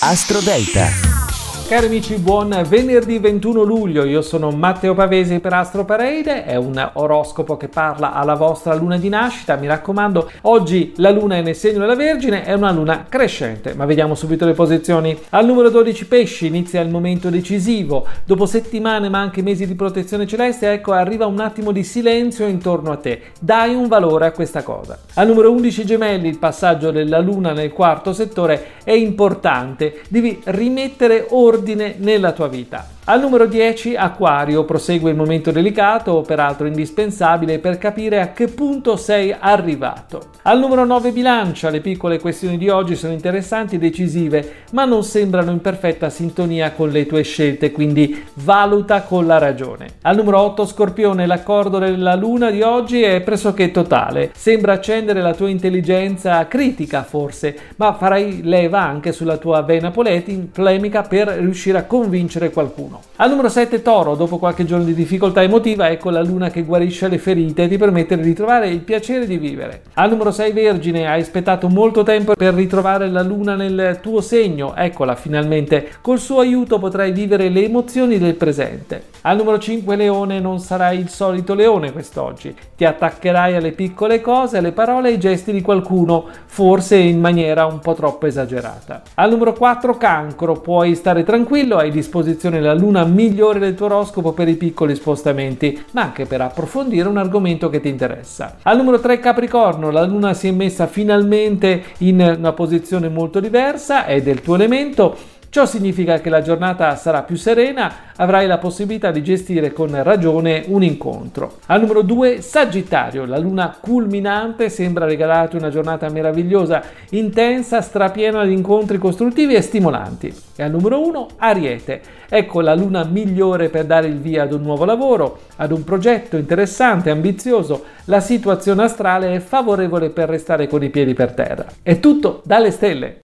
Astro Delta. Cari amici, buon venerdì 21 luglio. Io sono Matteo Pavesi per Astro Parade. È un oroscopo che parla alla vostra luna di nascita. Mi raccomando, oggi la luna è nel segno della Vergine, è una luna crescente. Ma vediamo subito le posizioni. Al numero 12 pesci inizia il momento decisivo. Dopo settimane ma anche mesi di protezione celeste, ecco arriva un attimo di silenzio intorno a te. Dai un valore a questa cosa. Al numero 11 gemelli, il passaggio della luna nel quarto settore è importante. Devi rimettere ordine ordine nella tua vita. Al numero 10 Aquario prosegue il momento delicato, peraltro indispensabile per capire a che punto sei arrivato. Al numero 9 Bilancia le piccole questioni di oggi sono interessanti e decisive, ma non sembrano in perfetta sintonia con le tue scelte, quindi valuta con la ragione. Al numero 8 Scorpione l'accordo della luna di oggi è pressoché totale. Sembra accendere la tua intelligenza critica forse, ma farai leva anche sulla tua vena polemica per riuscire a convincere qualcuno giorno. Al numero 7 Toro, dopo qualche giorno di difficoltà emotiva, ecco la luna che guarisce le ferite e ti permette di ritrovare il piacere di vivere. Al numero 6 Vergine, hai aspettato molto tempo per ritrovare la luna nel tuo segno, eccola finalmente. Col suo aiuto potrai vivere le emozioni del presente. Al numero 5 Leone, non sarai il solito leone quest'oggi. Ti attaccherai alle piccole cose, alle parole e ai gesti di qualcuno, forse in maniera un po' troppo esagerata. Al numero 4 Cancro, puoi stare tranquillo, hai a disposizione la luna luna migliore del tuo oroscopo per i piccoli spostamenti, ma anche per approfondire un argomento che ti interessa. Al numero 3 Capricorno, la luna si è messa finalmente in una posizione molto diversa, è del tuo elemento Ciò significa che la giornata sarà più serena, avrai la possibilità di gestire con ragione un incontro. Al numero 2 Sagittario, la luna culminante sembra regalarti una giornata meravigliosa, intensa, strapiena di incontri costruttivi e stimolanti. E al numero 1 Ariete, ecco la luna migliore per dare il via ad un nuovo lavoro, ad un progetto interessante, ambizioso. La situazione astrale è favorevole per restare con i piedi per terra. È tutto dalle stelle.